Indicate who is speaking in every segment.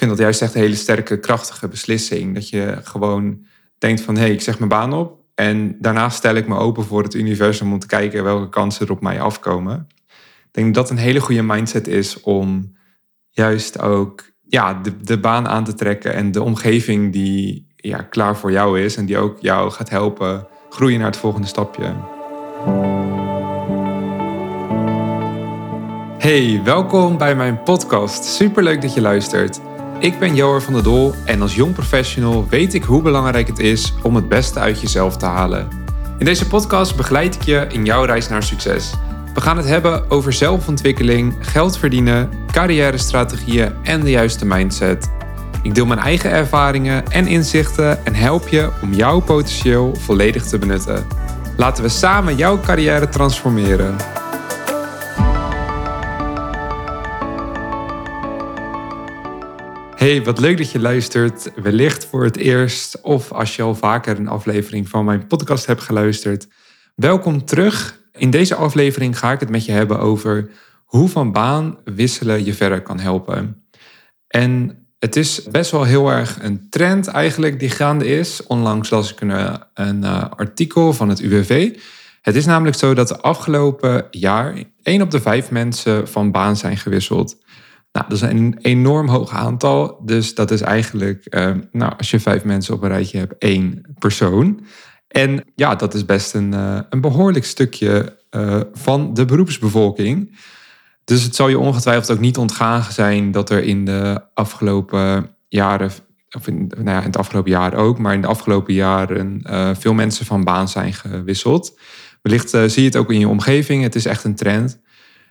Speaker 1: vind dat juist echt een hele sterke, krachtige beslissing. Dat je gewoon denkt van, hé, hey, ik zeg mijn baan op. En daarna stel ik me open voor het universum om te kijken welke kansen er op mij afkomen. Ik denk dat dat een hele goede mindset is om juist ook ja, de, de baan aan te trekken en de omgeving die ja, klaar voor jou is en die ook jou gaat helpen groeien naar het volgende stapje. Hey, welkom bij mijn podcast. Superleuk dat je luistert. Ik ben Joar van der Dol en als jong professional weet ik hoe belangrijk het is om het beste uit jezelf te halen. In deze podcast begeleid ik je in jouw reis naar succes. We gaan het hebben over zelfontwikkeling, geld verdienen, carrière-strategieën en de juiste mindset. Ik deel mijn eigen ervaringen en inzichten en help je om jouw potentieel volledig te benutten. Laten we samen jouw carrière transformeren. Hey, wat leuk dat je luistert. Wellicht voor het eerst of als je al vaker een aflevering van mijn podcast hebt geluisterd. Welkom terug. In deze aflevering ga ik het met je hebben over hoe van baan wisselen je verder kan helpen. En het is best wel heel erg een trend eigenlijk die gaande is. Onlangs las ik een, uh, artikel van het UWV. Het is namelijk zo dat de afgelopen jaar één op de vijf mensen van baan zijn gewisseld. Nou, dat is een enorm hoog aantal. Dus dat is eigenlijk, uh, nou, als je vijf mensen op een rijtje hebt, één persoon. En ja, dat is best een, uh, een behoorlijk stukje uh, van de beroepsbevolking. Dus het zal je ongetwijfeld ook niet ontgaan zijn dat er in de afgelopen jaren, of in, nou ja, in het afgelopen jaar ook, maar in de afgelopen jaren veel mensen van baan zijn gewisseld. Wellicht zie je het ook in je omgeving. Het is echt een trend.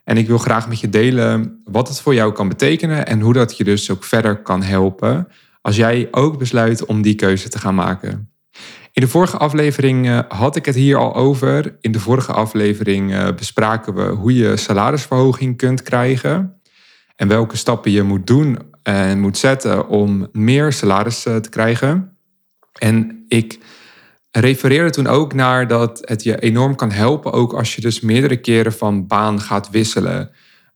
Speaker 1: En ik wil graag met je delen wat het voor jou kan betekenen en hoe dat je dus ook verder kan helpen als jij ook besluit om die keuze te gaan maken. In de vorige aflevering eh, had ik het hier al over. In de vorige aflevering eh, bespraken we hoe je salarisverhoging kunt krijgen en welke stappen je moet doen en moet zetten om meer salaris te krijgen. En ik refereerde toen ook naar dat het je enorm kan helpen, ook als je dus meerdere keren van baan gaat wisselen.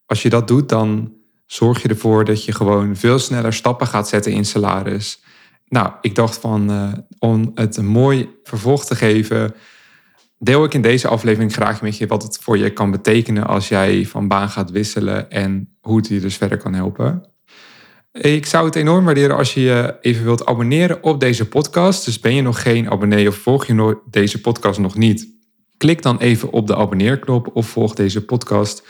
Speaker 1: Als je dat doet, dan zorg je ervoor dat je gewoon veel sneller stappen gaat zetten in salaris. Nou, ik dacht van uh, om het een mooi vervolg te geven, deel ik in deze aflevering graag met je wat het voor je kan betekenen als jij van baan gaat wisselen en hoe het je dus verder kan helpen. Ik zou het enorm waarderen als je je even wilt abonneren op deze podcast. Dus ben je nog geen abonnee of volg je deze podcast nog niet? Klik dan even op de abonneerknop of volg deze podcast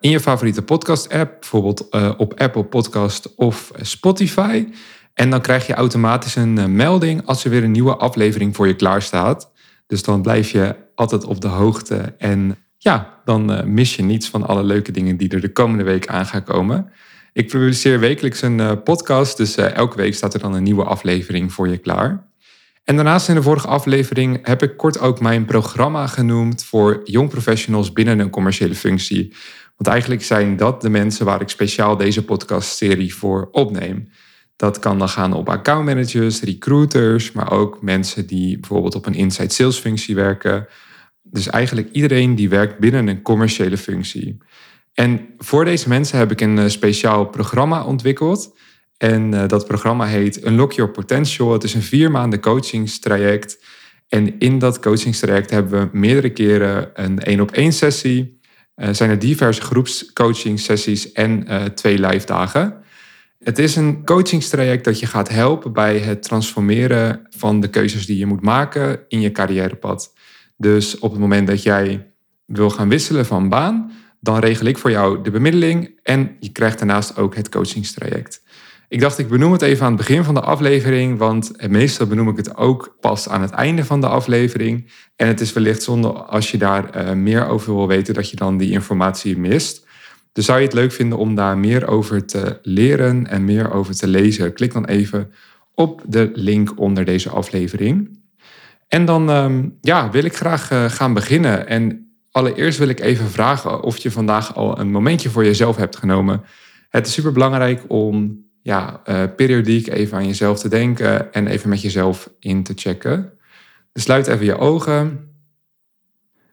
Speaker 1: in je favoriete podcast-app, bijvoorbeeld uh, op Apple Podcast of Spotify. En dan krijg je automatisch een uh, melding als er weer een nieuwe aflevering voor je klaar staat. Dus dan blijf je altijd op de hoogte en ja, dan uh, mis je niets van alle leuke dingen die er de komende week aan gaan komen. Ik publiceer wekelijks een uh, podcast, dus uh, elke week staat er dan een nieuwe aflevering voor je klaar. En daarnaast in de vorige aflevering heb ik kort ook mijn programma genoemd voor jong professionals binnen een commerciële functie. Want eigenlijk zijn dat de mensen waar ik speciaal deze podcastserie voor opneem. Dat kan dan gaan op accountmanagers, recruiters, maar ook mensen die bijvoorbeeld op een inside sales functie werken. Dus eigenlijk iedereen die werkt binnen een commerciële functie. En voor deze mensen heb ik een eh, speciaal programma ontwikkeld. En uh, dat programma heet Unlock Your Potential. Het is een vier maanden coachingstraject. En in dat coachingstraject hebben we meerdere keren een één op één sessie. Uh, zijn er diverse groepscoaching sessies en twee live dagen. Het is een coachingstraject dat je gaat helpen bij het transformeren van de keuzes die je moet maken in je carrièrepad. Dus op het moment dat jij wil gaan wisselen van baan, dan regel ik voor jou de bemiddeling en je krijgt daarnaast ook het coachingstraject. Ik dacht, ik benoem het even aan het begin van de aflevering, want meestal benoem ik het ook pas aan het einde van de aflevering. En het is wellicht zonde als je daar uh, meer over wil weten, dat je dan die informatie mist. Dus zou je het leuk vinden om daar meer over te leren en meer over te lezen? Klik dan even op de link onder deze aflevering. En dan um, ja, wil ik graag uh, gaan beginnen. En Allereerst wil ik even vragen of je vandaag al een momentje voor jezelf hebt genomen. Het is super belangrijk om ja, uh, periodiek even aan jezelf te denken en even met jezelf in te checken. Sluit even je ogen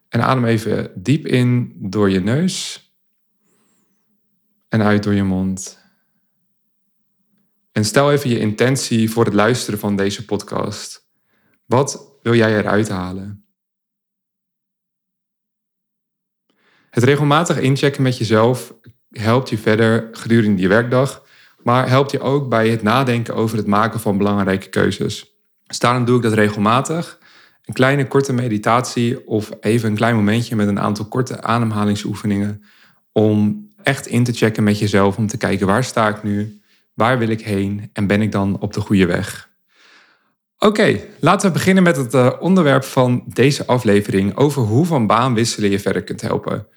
Speaker 1: en adem even diep in door je neus en uit door je mond. En stel even je intentie voor het luisteren van deze podcast. Wat wil jij eruit halen? Het regelmatig inchecken met jezelf helpt je verder gedurende je werkdag, maar helpt je ook bij het nadenken over het maken van belangrijke keuzes. Dus daarom doe ik dat regelmatig. Een kleine korte meditatie of even een klein momentje met een aantal korte ademhalingsoefeningen om echt in te checken met jezelf om te kijken waar sta ik nu, waar wil ik heen en ben ik dan op de goede weg. Oké, laten we beginnen met het eh, onderwerp van deze aflevering over hoe van baan wisselen je verder kunt helpen.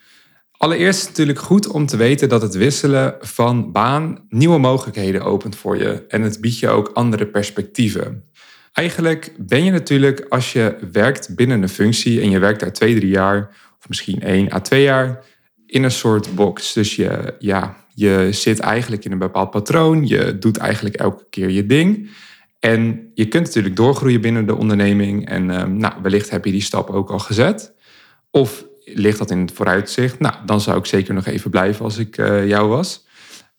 Speaker 1: Allereerst natuurlijk goed om te weten dat het wisselen van baan nieuwe mogelijkheden opent voor je en het biedt je ook andere perspectieven. Eigenlijk ben je natuurlijk als je werkt binnen een functie en je werkt daar twee, drie jaar of misschien één à twee jaar in een soort box. Dus je, ja, je zit eigenlijk in een bepaald patroon, je doet eigenlijk elke keer je ding. En je kunt natuurlijk doorgroeien binnen de onderneming en ehm, nou, wellicht heb je die stap ook al gezet. Of ligt dat in het vooruitzicht? Nou, dan zou ik zeker nog even blijven als ik uh, jou was.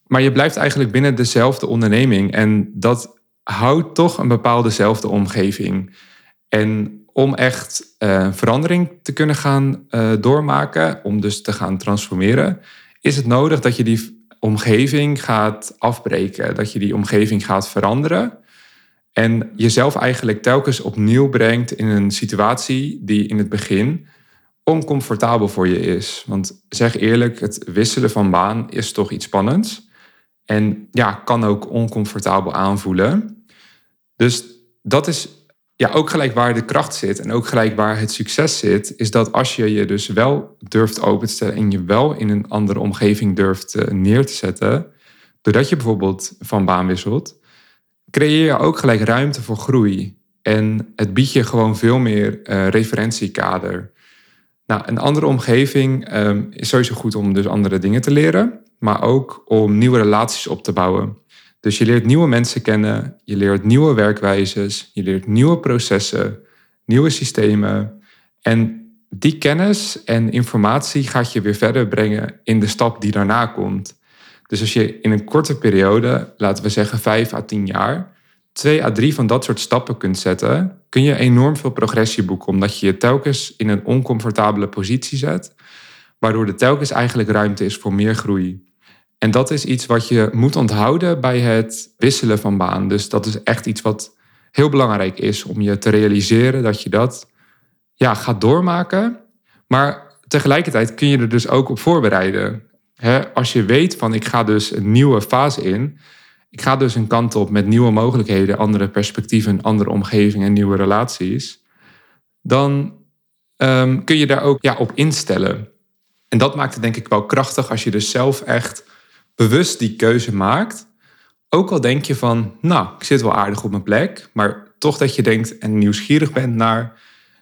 Speaker 1: Maar je blijft eigenlijk binnen dezelfde onderneming en dat houdt toch een bepaaldezelfde omgeving. En om echt uh, verandering te kunnen gaan uh, doormaken, om dus te gaan transformeren, is het nodig dat je die omgeving gaat afbreken, dat je die omgeving gaat veranderen. En jezelf eigenlijk telkens opnieuw brengt in een situatie die in het begin oncomfortabel voor je is. Want zeg eerlijk, het wisselen van baan is toch iets spannends. En ja, kan ook oncomfortabel aanvoelen. Dus dat is ja, ook gelijk waar de kracht zit en ook gelijk waar het succes zit, is dat als je je dus wel durft open te en je wel in een andere omgeving durft eh, neer te zetten, doordat je bijvoorbeeld van baan wisselt, creëer je ook gelijk ruimte voor groei. En het biedt je gewoon veel meer uh, referentiekader. Nou, een andere omgeving ehm, is sowieso goed om dus andere dingen te leren, maar ook om nieuwe relaties op te bouwen. Dus je leert nieuwe mensen kennen, je leert nieuwe werkwijzes, je leert nieuwe processen, nieuwe systemen. En die kennis en informatie gaat je weer verder brengen in de stap die daarna komt. Dus als je in een korte periode, laten we zeggen 5 à 10 jaar, twee à drie van dat soort stappen kunt zetten, kun je enorm veel progressie boeken, omdat je je telkens in een oncomfortabele positie zet, waardoor er telkens eigenlijk ruimte is voor meer groei. En dat is iets wat je moet onthouden bij het wisselen van baan. Dus dat is echt iets wat heel belangrijk is om je te realiseren dat je dat ja, gaat doormaken. Maar tegelijkertijd kun je er dus ook op voorbereiden. als je weet van ik ga dus een nieuwe fase in, ik ga dus een kant op met nieuwe mogelijkheden, andere perspectieven, andere omgevingen en nieuwe relaties, dan ehm, kun je daar ook ja, op instellen. En dat maakt het denk ik wel krachtig als je dus zelf echt bewust die keuze maakt. Ook al denk je van, nou, ik zit wel aardig op mijn plek, maar toch dat je denkt en nieuwsgierig bent naar,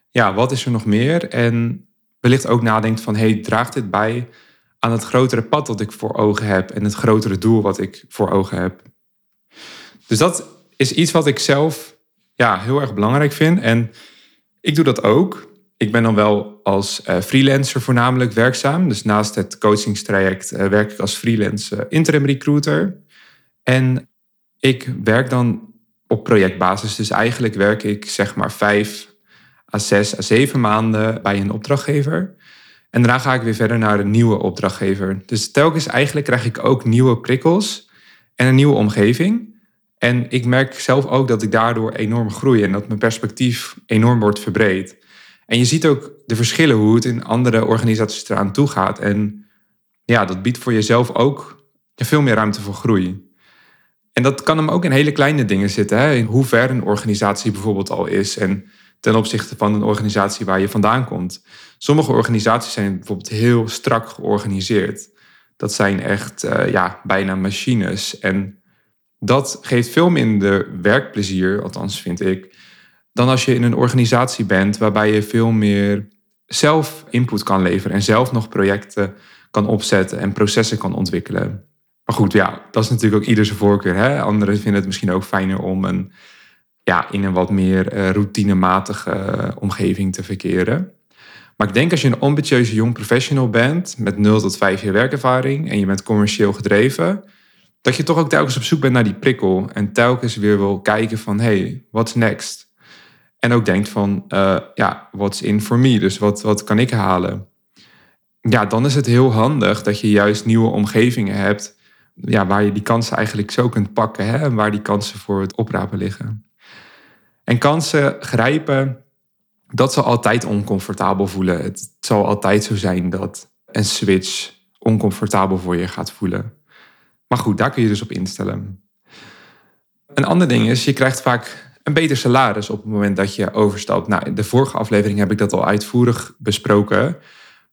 Speaker 1: ja, wat is er nog meer? En wellicht ook nadenkt van, hey, draagt dit bij aan het grotere pad dat ik voor ogen heb en het grotere doel wat ik voor ogen heb? Dus dat is iets wat ik zelf ja, heel erg belangrijk vind. En ik doe dat ook. Ik ben dan wel als uh, freelancer voornamelijk werkzaam. Dus naast het coachingstraject uh, werk ik als freelance uh, interim recruiter. En ik werk dan op projectbasis. Dus eigenlijk werk ik zeg maar vijf à zes à zeven maanden bij een opdrachtgever. En daarna ga ik weer verder naar een nieuwe opdrachtgever. Dus telkens eigenlijk krijg ik ook nieuwe prikkels en een nieuwe omgeving. En ik merk zelf ook dat ik daardoor enorm groei en dat mijn perspectief enorm wordt verbreed. En je ziet ook de verschillen hoe het in andere organisaties eraan toe gaat. En ja, dat biedt voor jezelf ook veel meer ruimte voor groei. En dat kan hem ook in hele kleine dingen zitten. Hè? In hoe ver een organisatie bijvoorbeeld al is. En ten opzichte van een organisatie waar je vandaan komt. Sommige organisaties zijn bijvoorbeeld heel strak georganiseerd. Dat zijn echt uh, ja, bijna machines. En dat geeft veel minder werkplezier, althans vind ik, dan als je in een organisatie bent waarbij je veel meer zelf input kan leveren en zelf nog projecten kan opzetten en processen kan ontwikkelen. Maar goed, ja, dat is natuurlijk ook ieder zijn voorkeur. Hè? Anderen vinden het misschien ook fijner om een, ja, in een wat meer uh, routinematige uh, omgeving te verkeren. Maar ik denk als je een ambitieuze jong professional bent met 0 tot 5 jaar werkervaring en je bent commercieel gedreven, dat je toch ook telkens op zoek bent naar die prikkel. En telkens weer wil kijken van, hey, what's next? En ook denkt van, uh, ja, what's in for me? Dus wat, wat kan ik halen? Ja, dan is het heel handig dat je juist nieuwe omgevingen hebt... Ja, waar je die kansen eigenlijk zo kunt pakken. Hè? En waar die kansen voor het oprapen liggen. En kansen grijpen, dat zal altijd oncomfortabel voelen. Het zal altijd zo zijn dat een switch oncomfortabel voor je gaat voelen. Maar goed, daar kun je dus op instellen. Een ander ding is, je krijgt vaak een beter salaris op het moment dat je overstapt. Nou, in de vorige aflevering heb ik dat al uitvoerig besproken.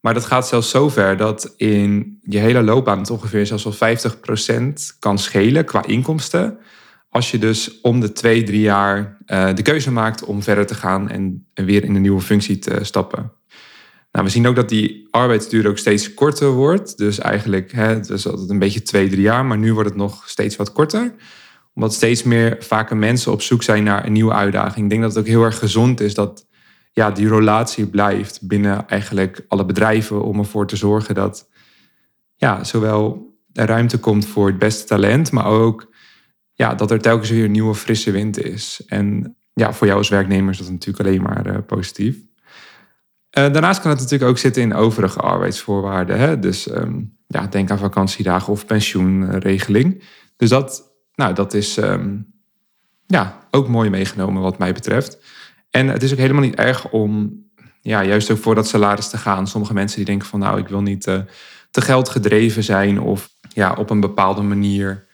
Speaker 1: Maar dat gaat zelfs zo ver dat in je hele loopbaan het ongeveer zelfs wel 50% kan schelen qua inkomsten. Als je dus om de twee, drie jaar uh, de keuze maakt om verder te gaan en, en weer in een nieuwe functie te stappen. Nou, we zien ook dat die arbeidsduur ook steeds korter wordt. Dus eigenlijk, hè, het is altijd een beetje twee, drie jaar, maar nu wordt het nog steeds wat korter. Omdat steeds meer vaker mensen op zoek zijn naar een nieuwe uitdaging. Ik denk dat het ook heel erg gezond is dat ja, die relatie blijft binnen eigenlijk alle bedrijven om ervoor te zorgen dat ja, zowel er ruimte komt voor het beste talent, maar ook ja, dat er telkens weer een nieuwe frisse wind is. En ja, voor jou als werknemer is dat natuurlijk alleen maar uh, positief. Uh, daarnaast kan het natuurlijk ook zitten in overige arbeidsvoorwaarden. Hè? Dus um, ja, denk aan vakantiedagen of pensioenregeling. Dus dat, nou, dat is um, ja, ook mooi meegenomen wat mij betreft. En het is ook helemaal niet erg om ja, juist ook voor dat salaris te gaan. Sommige mensen die denken van nou, ik wil niet uh, te geld gedreven zijn of ja, op een bepaalde manier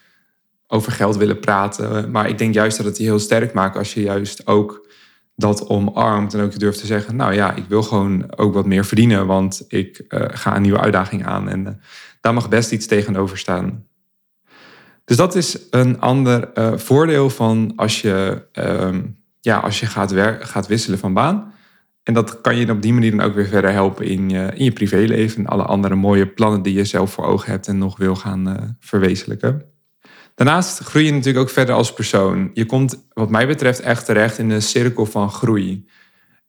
Speaker 1: over geld willen praten. Maar ik denk juist dat het je heel sterk maakt als je juist ook dat omarmt en ook durft te zeggen, nou ja, ik wil gewoon ook wat meer verdienen, want ik uh, ga een nieuwe uitdaging aan en uh, daar mag best iets tegenover staan. Dus dat is een ander uh, voordeel van als je, ehm, ja, als je gaat, gaat wisselen van baan. En dat kan je op die manier dan ook weer verder helpen in je, in je privéleven en alle andere mooie plannen die je zelf voor ogen hebt en nog wil gaan verwezenlijken. Daarnaast groei je natuurlijk ook verder als persoon. Je komt, wat mij betreft, echt terecht in een cirkel van groei.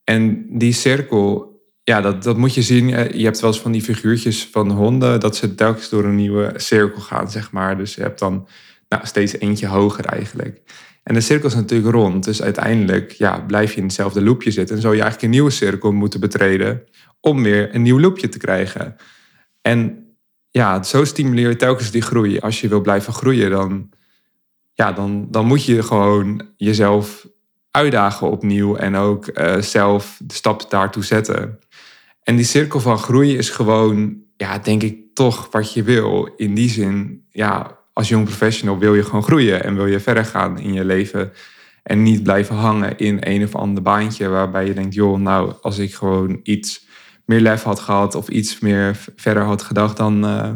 Speaker 1: En die cirkel, ja, dat, dat moet je zien. Eh, je hebt wel eens van die figuurtjes van honden, dat ze telkens door een nieuwe cirkel gaan, zeg maar. Dus je hebt dan nou, steeds eentje hoger eigenlijk. En de cirkel is natuurlijk rond, dus uiteindelijk ja, blijf je in hetzelfde loopje zitten. En zou je eigenlijk een nieuwe cirkel moeten betreden om weer een nieuw loopje te krijgen. En ja, zo stimuleer je telkens die groei. Als je wil blijven groeien, dan, ja, dan, dan moet je gewoon jezelf uitdagen opnieuw en ook uh, zelf de stap daartoe zetten. En die cirkel van groei is gewoon, ja, denk ik toch wat je wil. In die zin, ja, als jong professional wil je gewoon groeien en wil je verder gaan in je leven. En niet blijven hangen in een of ander baantje waarbij je denkt, joh, nou, als ik gewoon iets meer lef had gehad of iets meer verder had gedacht, dan uh,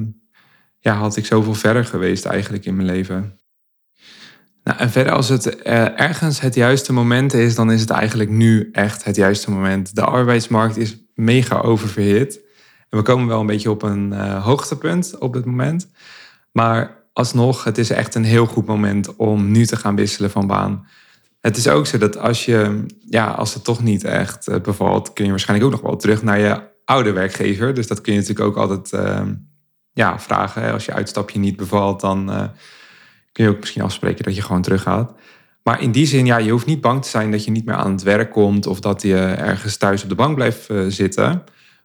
Speaker 1: ja, had ik zoveel verder geweest eigenlijk in mijn leven. Nou, en verder, als het uh, ergens het juiste moment is, dan is het eigenlijk nu echt het juiste moment. De arbeidsmarkt is mega oververhit. En we komen wel een beetje op een uh, hoogtepunt op dit moment. Maar alsnog, het is echt een heel goed moment om nu te gaan wisselen van baan. Het is ook zo dat als je, ja, als het toch niet echt eh, bevalt, kun je waarschijnlijk ook nog wel terug naar je oude werkgever. Dus dat kun je natuurlijk ook altijd uh, ja, vragen. Als je uitstapje niet bevalt, dan uh, kun je ook misschien afspreken dat je gewoon teruggaat. Maar in die zin, ja, je hoeft niet bang te zijn dat je niet meer aan het werk komt of dat je ergens thuis op de bank blijft uh, zitten.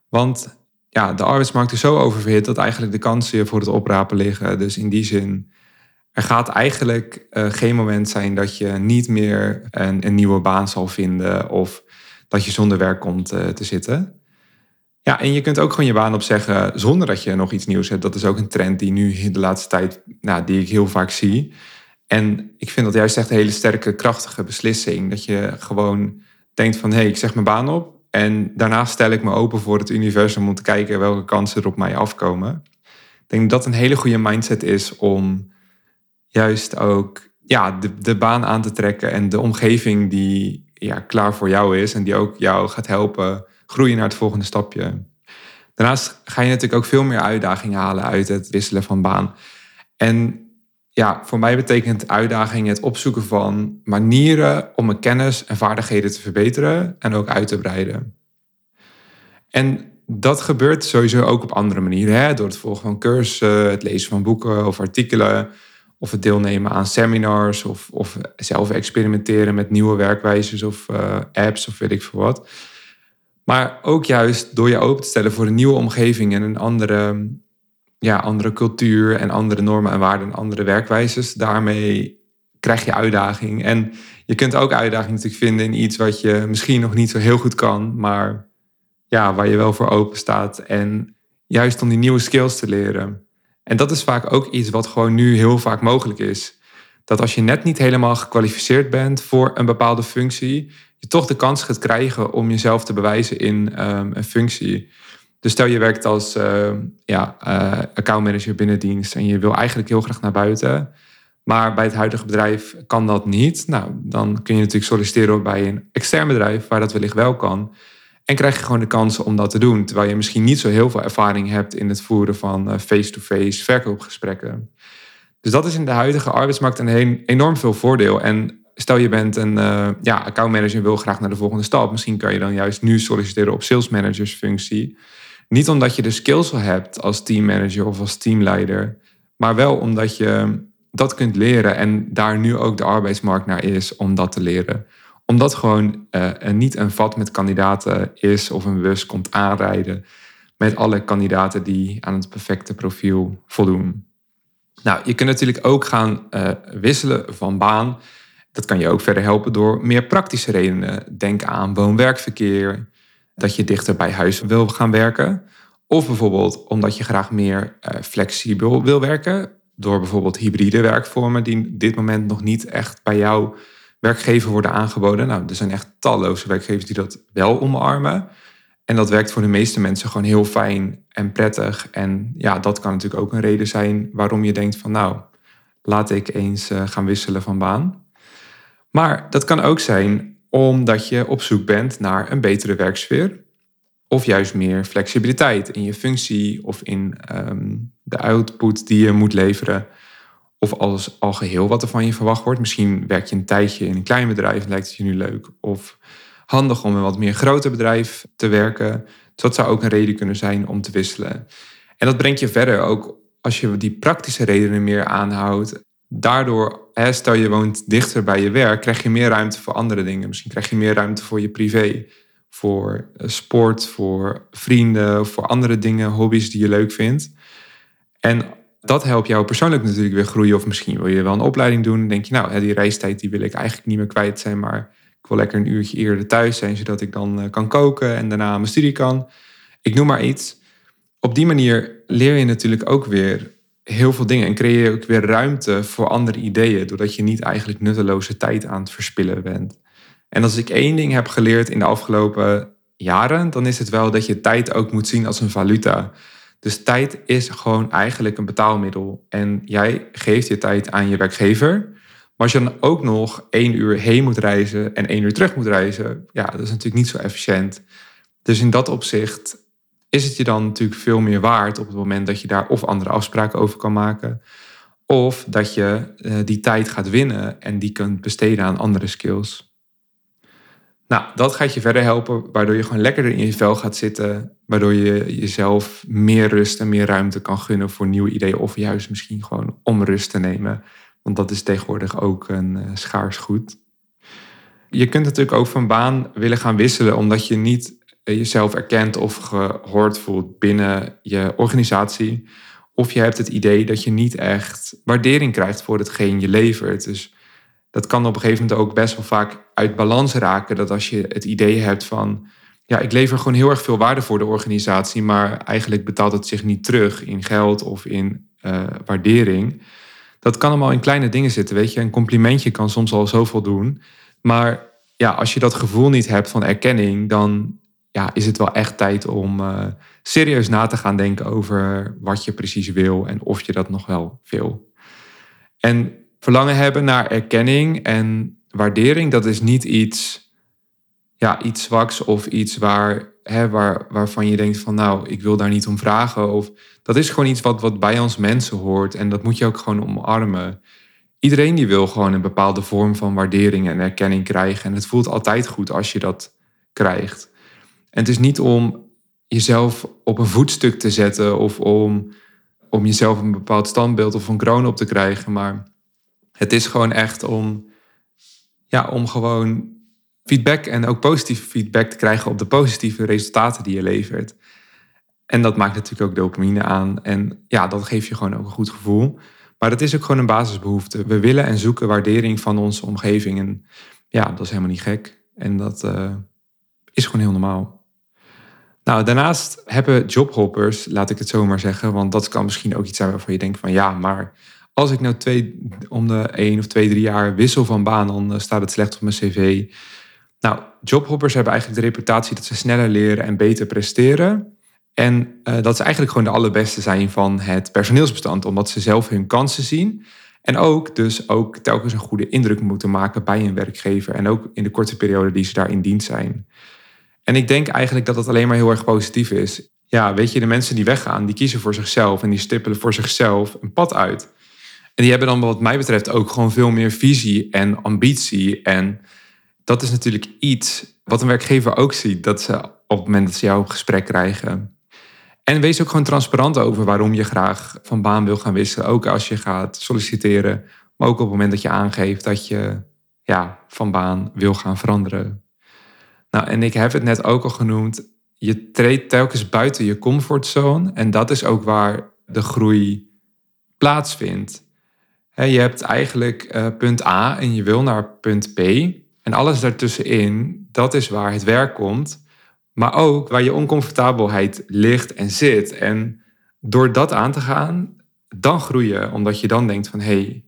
Speaker 1: Want ja, de arbeidsmarkt is zo oververhit dat eigenlijk de kansen voor het oprapen liggen. Dus in die zin er gaat eigenlijk uh, geen moment zijn dat je niet meer een, een, nieuwe baan zal vinden of dat je zonder werk komt uh, te zitten. Ja, en je kunt ook gewoon je baan opzeggen zonder dat je nog iets nieuws hebt. Dat is ook een trend die nu de laatste tijd, nou, die ik heel vaak zie. En ik vind dat juist echt een hele sterke, krachtige beslissing. Dat je gewoon denkt van, hé, hey, ik zeg mijn baan op. En daarna stel ik me open voor het universum om te kijken welke kansen er op mij afkomen. Ik denk dat dat een hele goede mindset is om juist ook ja, de, de baan aan te trekken en de omgeving die ja, klaar voor jou is en die ook jou gaat helpen groeien naar het volgende stapje. Daarnaast ga je natuurlijk ook veel meer uitdagingen halen uit het wisselen van baan. En ja, voor mij betekent uitdaging het opzoeken van manieren om mijn kennis en vaardigheden te verbeteren en ook uit te breiden. En dat gebeurt sowieso ook op andere manieren. Hè? Door het volgen van cursussen, het lezen van boeken of artikelen Of het deelnemen aan seminars of, of zelf experimenteren met nieuwe werkwijzes of uh, apps of weet ik veel wat. Maar ook juist door je open te stellen voor een nieuwe omgeving en een andere, ja, andere cultuur en andere normen en waarden en andere werkwijzes. Daarmee krijg je uitdaging. En je kunt ook uitdaging natuurlijk vinden in iets wat je misschien nog niet zo heel goed kan, maar ja, waar je wel voor open staat. En juist om die nieuwe skills te leren. En dat is vaak ook iets wat gewoon nu heel vaak mogelijk is. Dat als je net niet helemaal gekwalificeerd bent voor een bepaalde functie, je toch de kans gaat krijgen om jezelf te bewijzen in ehm, een functie. Dus stel je werkt als uh, ja, uh, accountmanager binnen dienst en je wil eigenlijk heel graag naar buiten. Maar bij het huidige bedrijf kan dat niet. Nou, dan kun je natuurlijk solliciteren bij een extern bedrijf waar dat wellicht wel kan. En krijg je gewoon de kans om dat te doen. Terwijl je misschien niet zo heel veel ervaring hebt in het voeren van eh, face-to-face verkoopgesprekken. Dus dat is in de huidige arbeidsmarkt een enorm veel voordeel. En stel je bent een uh, ja, accountmanager en wil graag naar de volgende stap. Misschien kan je dan juist nu solliciteren op salesmanagersfunctie. Niet omdat je de skills al hebt als teammanager of als teamleider. Maar wel omdat je dat kunt leren en daar nu ook de arbeidsmarkt naar is om dat te leren omdat gewoon uh, niet een vat met kandidaten is of een bus komt aanrijden met alle kandidaten die aan het perfecte profiel voldoen. Nou, je kunt natuurlijk ook gaan uh, wisselen van baan. Dat kan je ook verder helpen door meer praktische redenen. Denk aan woon-werkverkeer, dat je dichter bij huis wil gaan werken. Of bijvoorbeeld omdat je graag meer uh, flexibel wil werken. Door bijvoorbeeld hybride werkvormen die dit moment nog niet echt bij jou werkgever worden aangeboden. Nou, er zijn echt talloze werkgevers die dat wel omarmen. En dat werkt voor de meeste mensen gewoon heel fijn en prettig. En ja, dat kan natuurlijk ook een reden zijn waarom je denkt van nou, laat ik eens eh, gaan wisselen van baan. Maar dat kan ook zijn omdat je op zoek bent naar een betere werksfeer. Of juist meer flexibiliteit in je functie of in ehm, de output die je moet leveren. Of als al geheel wat er van je verwacht wordt. Misschien werk je een tijdje in een klein bedrijf en lijkt het je nu leuk. Of handig om in een wat meer groter bedrijf te werken. Dus dat zou ook een reden kunnen zijn om te wisselen. En dat brengt je verder ook als je die praktische redenen meer aanhoudt. Daardoor, stel je woont dichter bij je werk, krijg je meer ruimte voor andere dingen. Misschien krijg je meer ruimte voor je privé, voor eh, sport, voor vrienden, voor andere dingen, hobby's die je leuk vindt. En dat helpt jou persoonlijk natuurlijk weer groeien. Of misschien wil je wel een opleiding doen. Dan denk je, nou, die reistijd die wil ik eigenlijk niet meer kwijt zijn. Maar ik wil lekker een uurtje eerder thuis zijn, zodat ik dan eh, kan koken en daarna mijn studie kan. Ik noem maar iets. Op die manier leer je natuurlijk ook weer heel veel dingen. En creëer je ook weer ruimte voor andere ideeën. Doordat je niet eigenlijk nutteloze tijd aan het verspillen bent. En als ik één ding heb geleerd in de afgelopen jaren, dan is het wel dat je tijd ook moet zien als een valuta. Dus tijd is gewoon eigenlijk een betaalmiddel. En jij geeft je tijd aan je werkgever. Maar als je dan ook nog één uur heen moet reizen en één uur terug moet reizen, ja, dat is natuurlijk niet zo efficiënt. Dus in dat opzicht is het je dan natuurlijk veel meer waard op het moment dat je daar of andere afspraken over kan maken. Of dat je uh, die tijd gaat winnen en die kunt besteden aan andere skills. Nou, dat gaat je verder helpen, waardoor je gewoon lekkerder in je vel gaat zitten. Waardoor je jezelf meer rust en meer ruimte kan gunnen voor nieuwe ideeën. Of juist misschien gewoon om rust te nemen. Want dat is tegenwoordig ook een uh, schaars goed. Je kunt natuurlijk ook van baan willen gaan wisselen, omdat je niet eh, jezelf erkent of gehoord voelt binnen je organisatie. Of je hebt het idee dat je niet echt waardering krijgt voor hetgeen je levert. Dus dat kan op een gegeven moment ook best wel vaak uit balans raken. Dat als je het idee hebt van, ja, ik lever gewoon heel erg veel waarde voor de organisatie, maar eigenlijk betaalt het zich niet terug in geld of in uh, waardering. Dat kan allemaal in kleine dingen zitten, weet je. Een complimentje kan soms al zoveel doen. Maar ja, als je dat gevoel niet hebt van erkenning, dan ja, is het wel echt tijd om uh, serieus na te gaan denken over wat je precies wil en of je dat nog wel wil. En verlangen hebben naar erkenning en waardering, dat is niet iets, ja, iets zwaks of iets waar, hè, waar, waarvan je denkt van nou, ik wil daar niet om vragen. Of, dat is gewoon iets wat, wat bij ons mensen hoort en dat moet je ook gewoon omarmen. Iedereen die wil gewoon een bepaalde vorm van waardering en erkenning krijgen. En het voelt altijd goed als je dat krijgt. En het is niet om jezelf op een voetstuk te zetten of om om jezelf een bepaald standbeeld of een kroon op te krijgen. Maar het is gewoon echt om, ja, om gewoon feedback en ook positieve feedback te krijgen op de positieve resultaten die je levert. En dat maakt natuurlijk ook dopamine aan. En ja, dat geeft je gewoon ook een goed gevoel. Maar het is ook gewoon een basisbehoefte. We willen en zoeken waardering van onze omgeving. En ja, dat is helemaal niet gek. En dat uh, is gewoon heel normaal. Nou, daarnaast hebben jobhoppers, laat ik het zo maar zeggen, want dat kan misschien ook iets zijn waarvan je denkt van ja, maar als ik nou twee, om de één of twee, drie jaar wissel van baan, dan eh, staat het slecht op mijn cv. Nou, jobhoppers hebben eigenlijk de reputatie dat ze sneller leren en beter presteren. En uh, dat ze eigenlijk gewoon de allerbeste zijn van het personeelsbestand, omdat ze zelf hun kansen zien. En ook dus ook telkens een goede indruk moeten maken bij een werkgever. En ook in de korte periode die ze daar in dienst zijn. En ik denk eigenlijk dat dat alleen maar heel erg positief is. Ja, weet je, de mensen die weggaan, die kiezen voor zichzelf en die stippelen voor zichzelf een pad uit. En die hebben dan wat mij betreft ook gewoon veel meer visie en ambitie. En dat is natuurlijk iets wat een werkgever ook ziet, dat ze op het moment dat ze jou op gesprek krijgen. En wees ook gewoon transparant over waarom je graag van baan wil gaan wisselen. Ook als je gaat solliciteren, maar ook op het moment dat je aangeeft dat je ja, van baan wil gaan veranderen. Nou, en ik heb het net ook al genoemd. Je treedt telkens buiten je comfortzone. En dat is ook waar de groei plaatsvindt. Je hebt eigenlijk uh, punt A en je wil naar punt B. En alles daartussenin, dat is waar het werk komt. Maar ook waar je oncomfortabelheid ligt en zit. En door dat aan te gaan, dan groei je. Omdat je dan denkt van, hé, hey,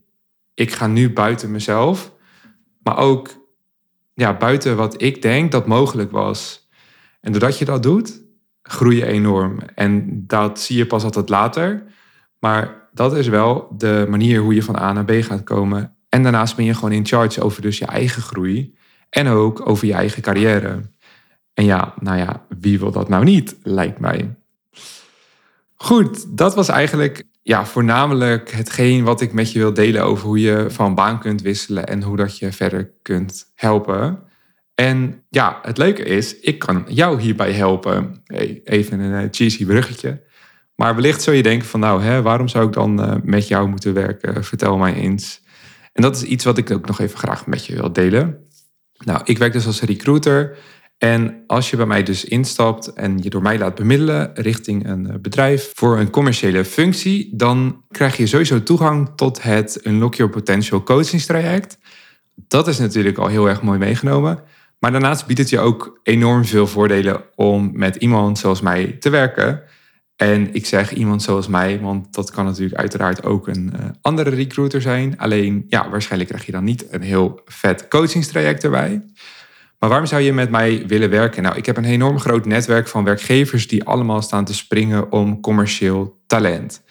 Speaker 1: ik ga nu buiten mezelf. Maar ook ja, buiten wat ik denk dat mogelijk was. En doordat je dat doet, groei je enorm. En dat zie je pas altijd later. Maar dat is wel de manier hoe je van A naar B gaat komen. En daarnaast ben je gewoon in charge over dus je eigen groei. En ook over je eigen carrière. En ja, nou ja, wie wil dat nou niet, lijkt mij. Goed, dat was eigenlijk ja, voornamelijk hetgeen wat ik met je wil delen over hoe je van baan kunt wisselen en hoe dat je verder kunt helpen. En ja, het leuke is, ik kan jou hierbij helpen. Even een eh, cheesy bruggetje. Maar wellicht zou je denken van nou, hè, waarom zou ik dan uh, met jou moeten werken? Vertel mij eens. En dat is iets wat ik ook nog even graag met je wil delen. Nou, ik werk dus als recruiter. En als je bij mij dus instapt en je door mij laat bemiddelen richting een eh, bedrijf voor een commerciële functie, dan krijg je sowieso toegang tot het Unlock Your Potential coachingstraject. Dat is natuurlijk al heel erg mooi meegenomen. Maar daarnaast biedt het je ook enorm veel voordelen om met iemand zoals mij te werken. En ik zeg iemand zoals mij, want dat kan natuurlijk uiteraard ook een uh, andere recruiter zijn. Alleen, ja, waarschijnlijk krijg je dan niet een heel vet coachingstraject erbij. Maar waarom zou je met mij willen werken? Nou, ik heb een enorm groot netwerk van werkgevers die allemaal staan te springen om commercieel talent.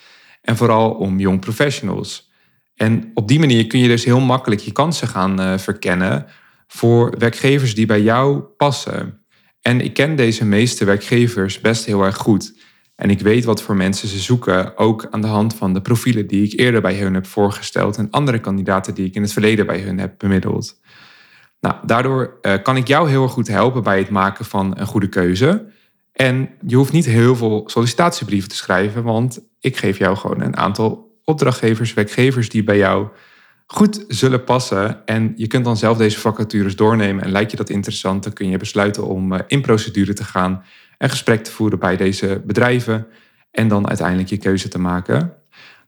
Speaker 1: En vooral om jong professionals. En op die manier kun je dus heel makkelijk je kansen gaan uh, verkennen voor werkgevers die bij jou passen. En ik ken deze meeste werkgevers best heel erg goed. En ik weet wat voor mensen ze zoeken, ook aan de hand van de profielen die ik eerder bij hun heb voorgesteld en andere kandidaten die ik in het verleden bij hun heb bemiddeld. Nou, daardoor uh, kan ik jou heel erg goed helpen bij het maken van een goede keuze. En je hoeft niet heel veel sollicitatiebrieven te schrijven, want ik geef jou gewoon een aantal opdrachtgevers, werkgevers die bij jou goed zullen passen. En je kunt dan zelf deze vacatures doornemen. En lijkt je dat interessant, dan kun je besluiten om uh, in procedure te gaan en gesprek te voeren bij deze bedrijven. En dan uiteindelijk je keuze te maken.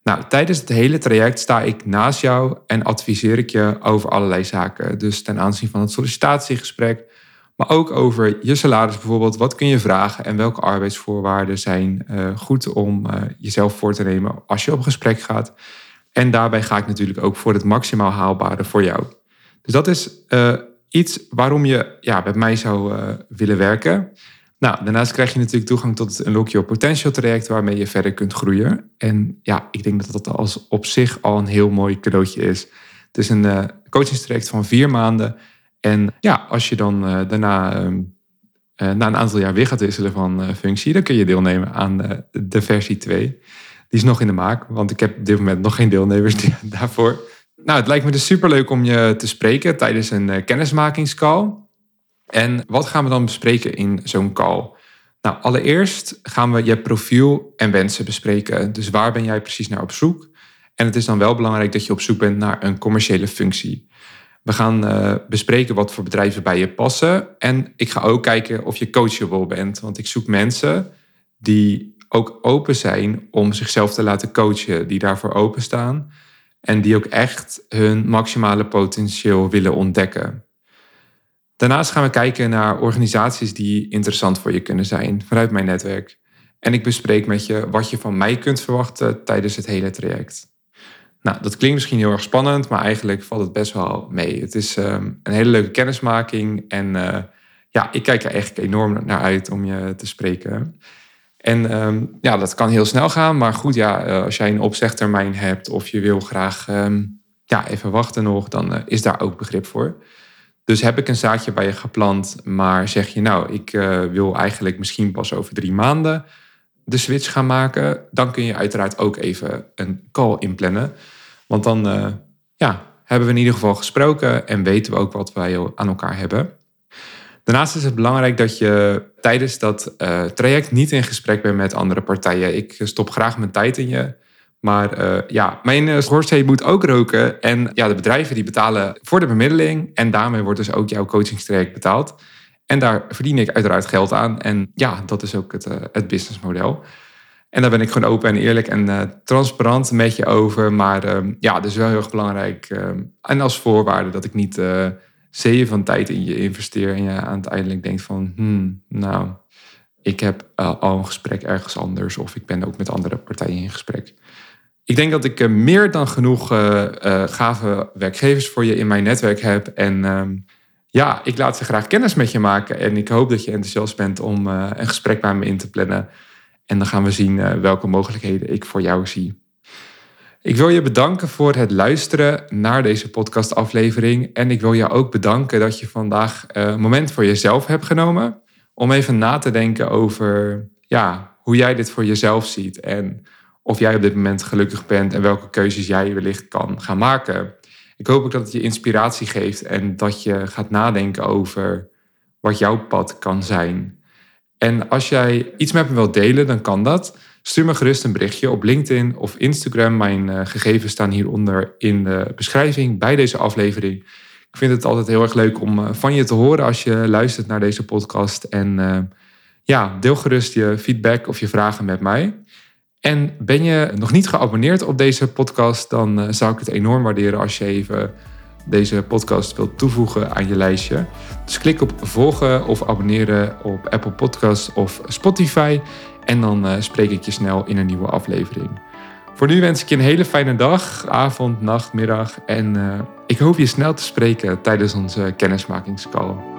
Speaker 1: Nou, tijdens het hele traject sta ik naast jou en adviseer ik je over allerlei zaken. Dus ten aanzien van het sollicitatiegesprek, maar ook over je salaris bijvoorbeeld. Wat kun je vragen en welke arbeidsvoorwaarden zijn uh, goed om uh, jezelf voor te nemen als je op gesprek gaat. En daarbij ga ik natuurlijk ook voor het maximaal haalbare voor jou. Dus dat is uh, iets waarom je ja, met mij zou willen werken. Nou, daarnaast krijg je natuurlijk toegang tot het Unlock Your Potential traject waarmee je verder kunt groeien. En ja, ik denk dat dat als op zich al een heel mooi cadeautje is. Het is een uh, coachingstraject van vier maanden. En ja, als je dan uh, daarna uh, na een aantal jaar weer gaat wisselen van functie, dan kun je deelnemen aan de versie 2. Die is nog in de maak, want ik heb op dit moment nog geen deelnemers daarvoor. Nou, het lijkt me dus superleuk om je te spreken tijdens een kennismakingscall. En wat gaan we dan bespreken in zo'n call? Nou, allereerst gaan we je profiel en wensen bespreken. Dus waar ben jij precies naar op zoek? En het is dan wel belangrijk dat je op zoek bent naar een commerciële functie. We gaan uh, bespreken wat voor bedrijven bij je passen. En ik ga ook kijken of je coachable bent. Want ik zoek mensen die ook open zijn om zichzelf te laten coachen. Die daarvoor openstaan. En die ook echt hun maximale potentieel willen ontdekken. Daarnaast gaan we kijken naar organisaties die interessant voor je kunnen zijn vanuit mijn netwerk. En ik bespreek met je wat je van mij kunt verwachten tijdens het hele traject. Nou, dat klinkt misschien heel erg spannend, maar eigenlijk valt het best wel mee. Het is ehm, een hele leuke kennismaking en uh, ja, ik kijk er eigenlijk enorm naar uit om je te spreken. En ehm, ja, dat kan heel snel gaan, maar goed, ja, eh, als jij een opzegtermijn hebt of je wil graag ehm, ja, even wachten nog, dan uh, is daar ook begrip voor. Dus heb ik een zaadje bij je geplant, maar zeg je nou, ik wil eigenlijk misschien pas over drie maanden de switch gaan maken, dan kun je uiteraard ook even een call inplannen. Want dan uh, ja, hebben we in ieder geval gesproken en weten we ook wat wij aan elkaar hebben. Daarnaast is het belangrijk dat je tijdens dat uh, traject niet in gesprek bent met andere partijen. Ik stop graag mijn tijd in je. Maar uh, ja, mijn uh, moet ook roken. En ja, de bedrijven die betalen voor de bemiddeling. En daarmee wordt dus ook jouw coachingstraject betaald. En daar verdien ik uiteraard geld aan. En ja, dat is ook het, uh, het businessmodel. En daar ben ik gewoon open en eerlijk en transparant met je over. Maar uh, ja, dus wel heel erg belangrijk. Ehm, en als voorwaarde dat ik niet zeeën van tijd in je investeer. En je uiteindelijk denkt van, hmm, nou, ik heb al een gesprek ergens anders. Of ik ben ook met andere partijen in gesprek. Ik denk dat ik meer dan genoeg gave werkgevers voor je in mijn netwerk heb. En ehm, ja, ik laat ze graag kennis met je maken. En ik hoop dat je enthousiast bent om een gesprek bij me in te plannen. En dan gaan we zien welke mogelijkheden ik voor jou zie. Ik wil je bedanken voor het luisteren naar deze podcastaflevering. En ik wil je ook bedanken dat je vandaag een moment voor jezelf hebt genomen. Om even na te denken over ja, hoe jij dit voor jezelf ziet. En of jij op dit moment gelukkig bent en welke keuzes jij wellicht kan gaan maken. Ik hoop ook dat het je inspiratie geeft en dat je gaat nadenken over wat jouw pad kan zijn. En als jij iets met me wilt delen, dan kan dat. Stuur me gerust een berichtje op LinkedIn of Instagram. Mijn uh, gegevens staan hieronder in de beschrijving bij deze aflevering. Ik vind het altijd heel erg leuk om uh, van je te horen als je luistert naar deze podcast. En uh, ja, deel gerust je feedback of je vragen met mij. En ben je nog niet geabonneerd op deze podcast, dan eh, zou ik het enorm waarderen als je even deze podcast wilt toevoegen aan je lijstje. Dus klik op volgen of abonneren op Apple Podcasts of Spotify. En dan uh, spreek ik je snel in een nieuwe aflevering. Voor nu wens ik je een hele fijne dag, avond, nacht, middag. En uh, ik hoop je snel te spreken tijdens onze kennismakingscall.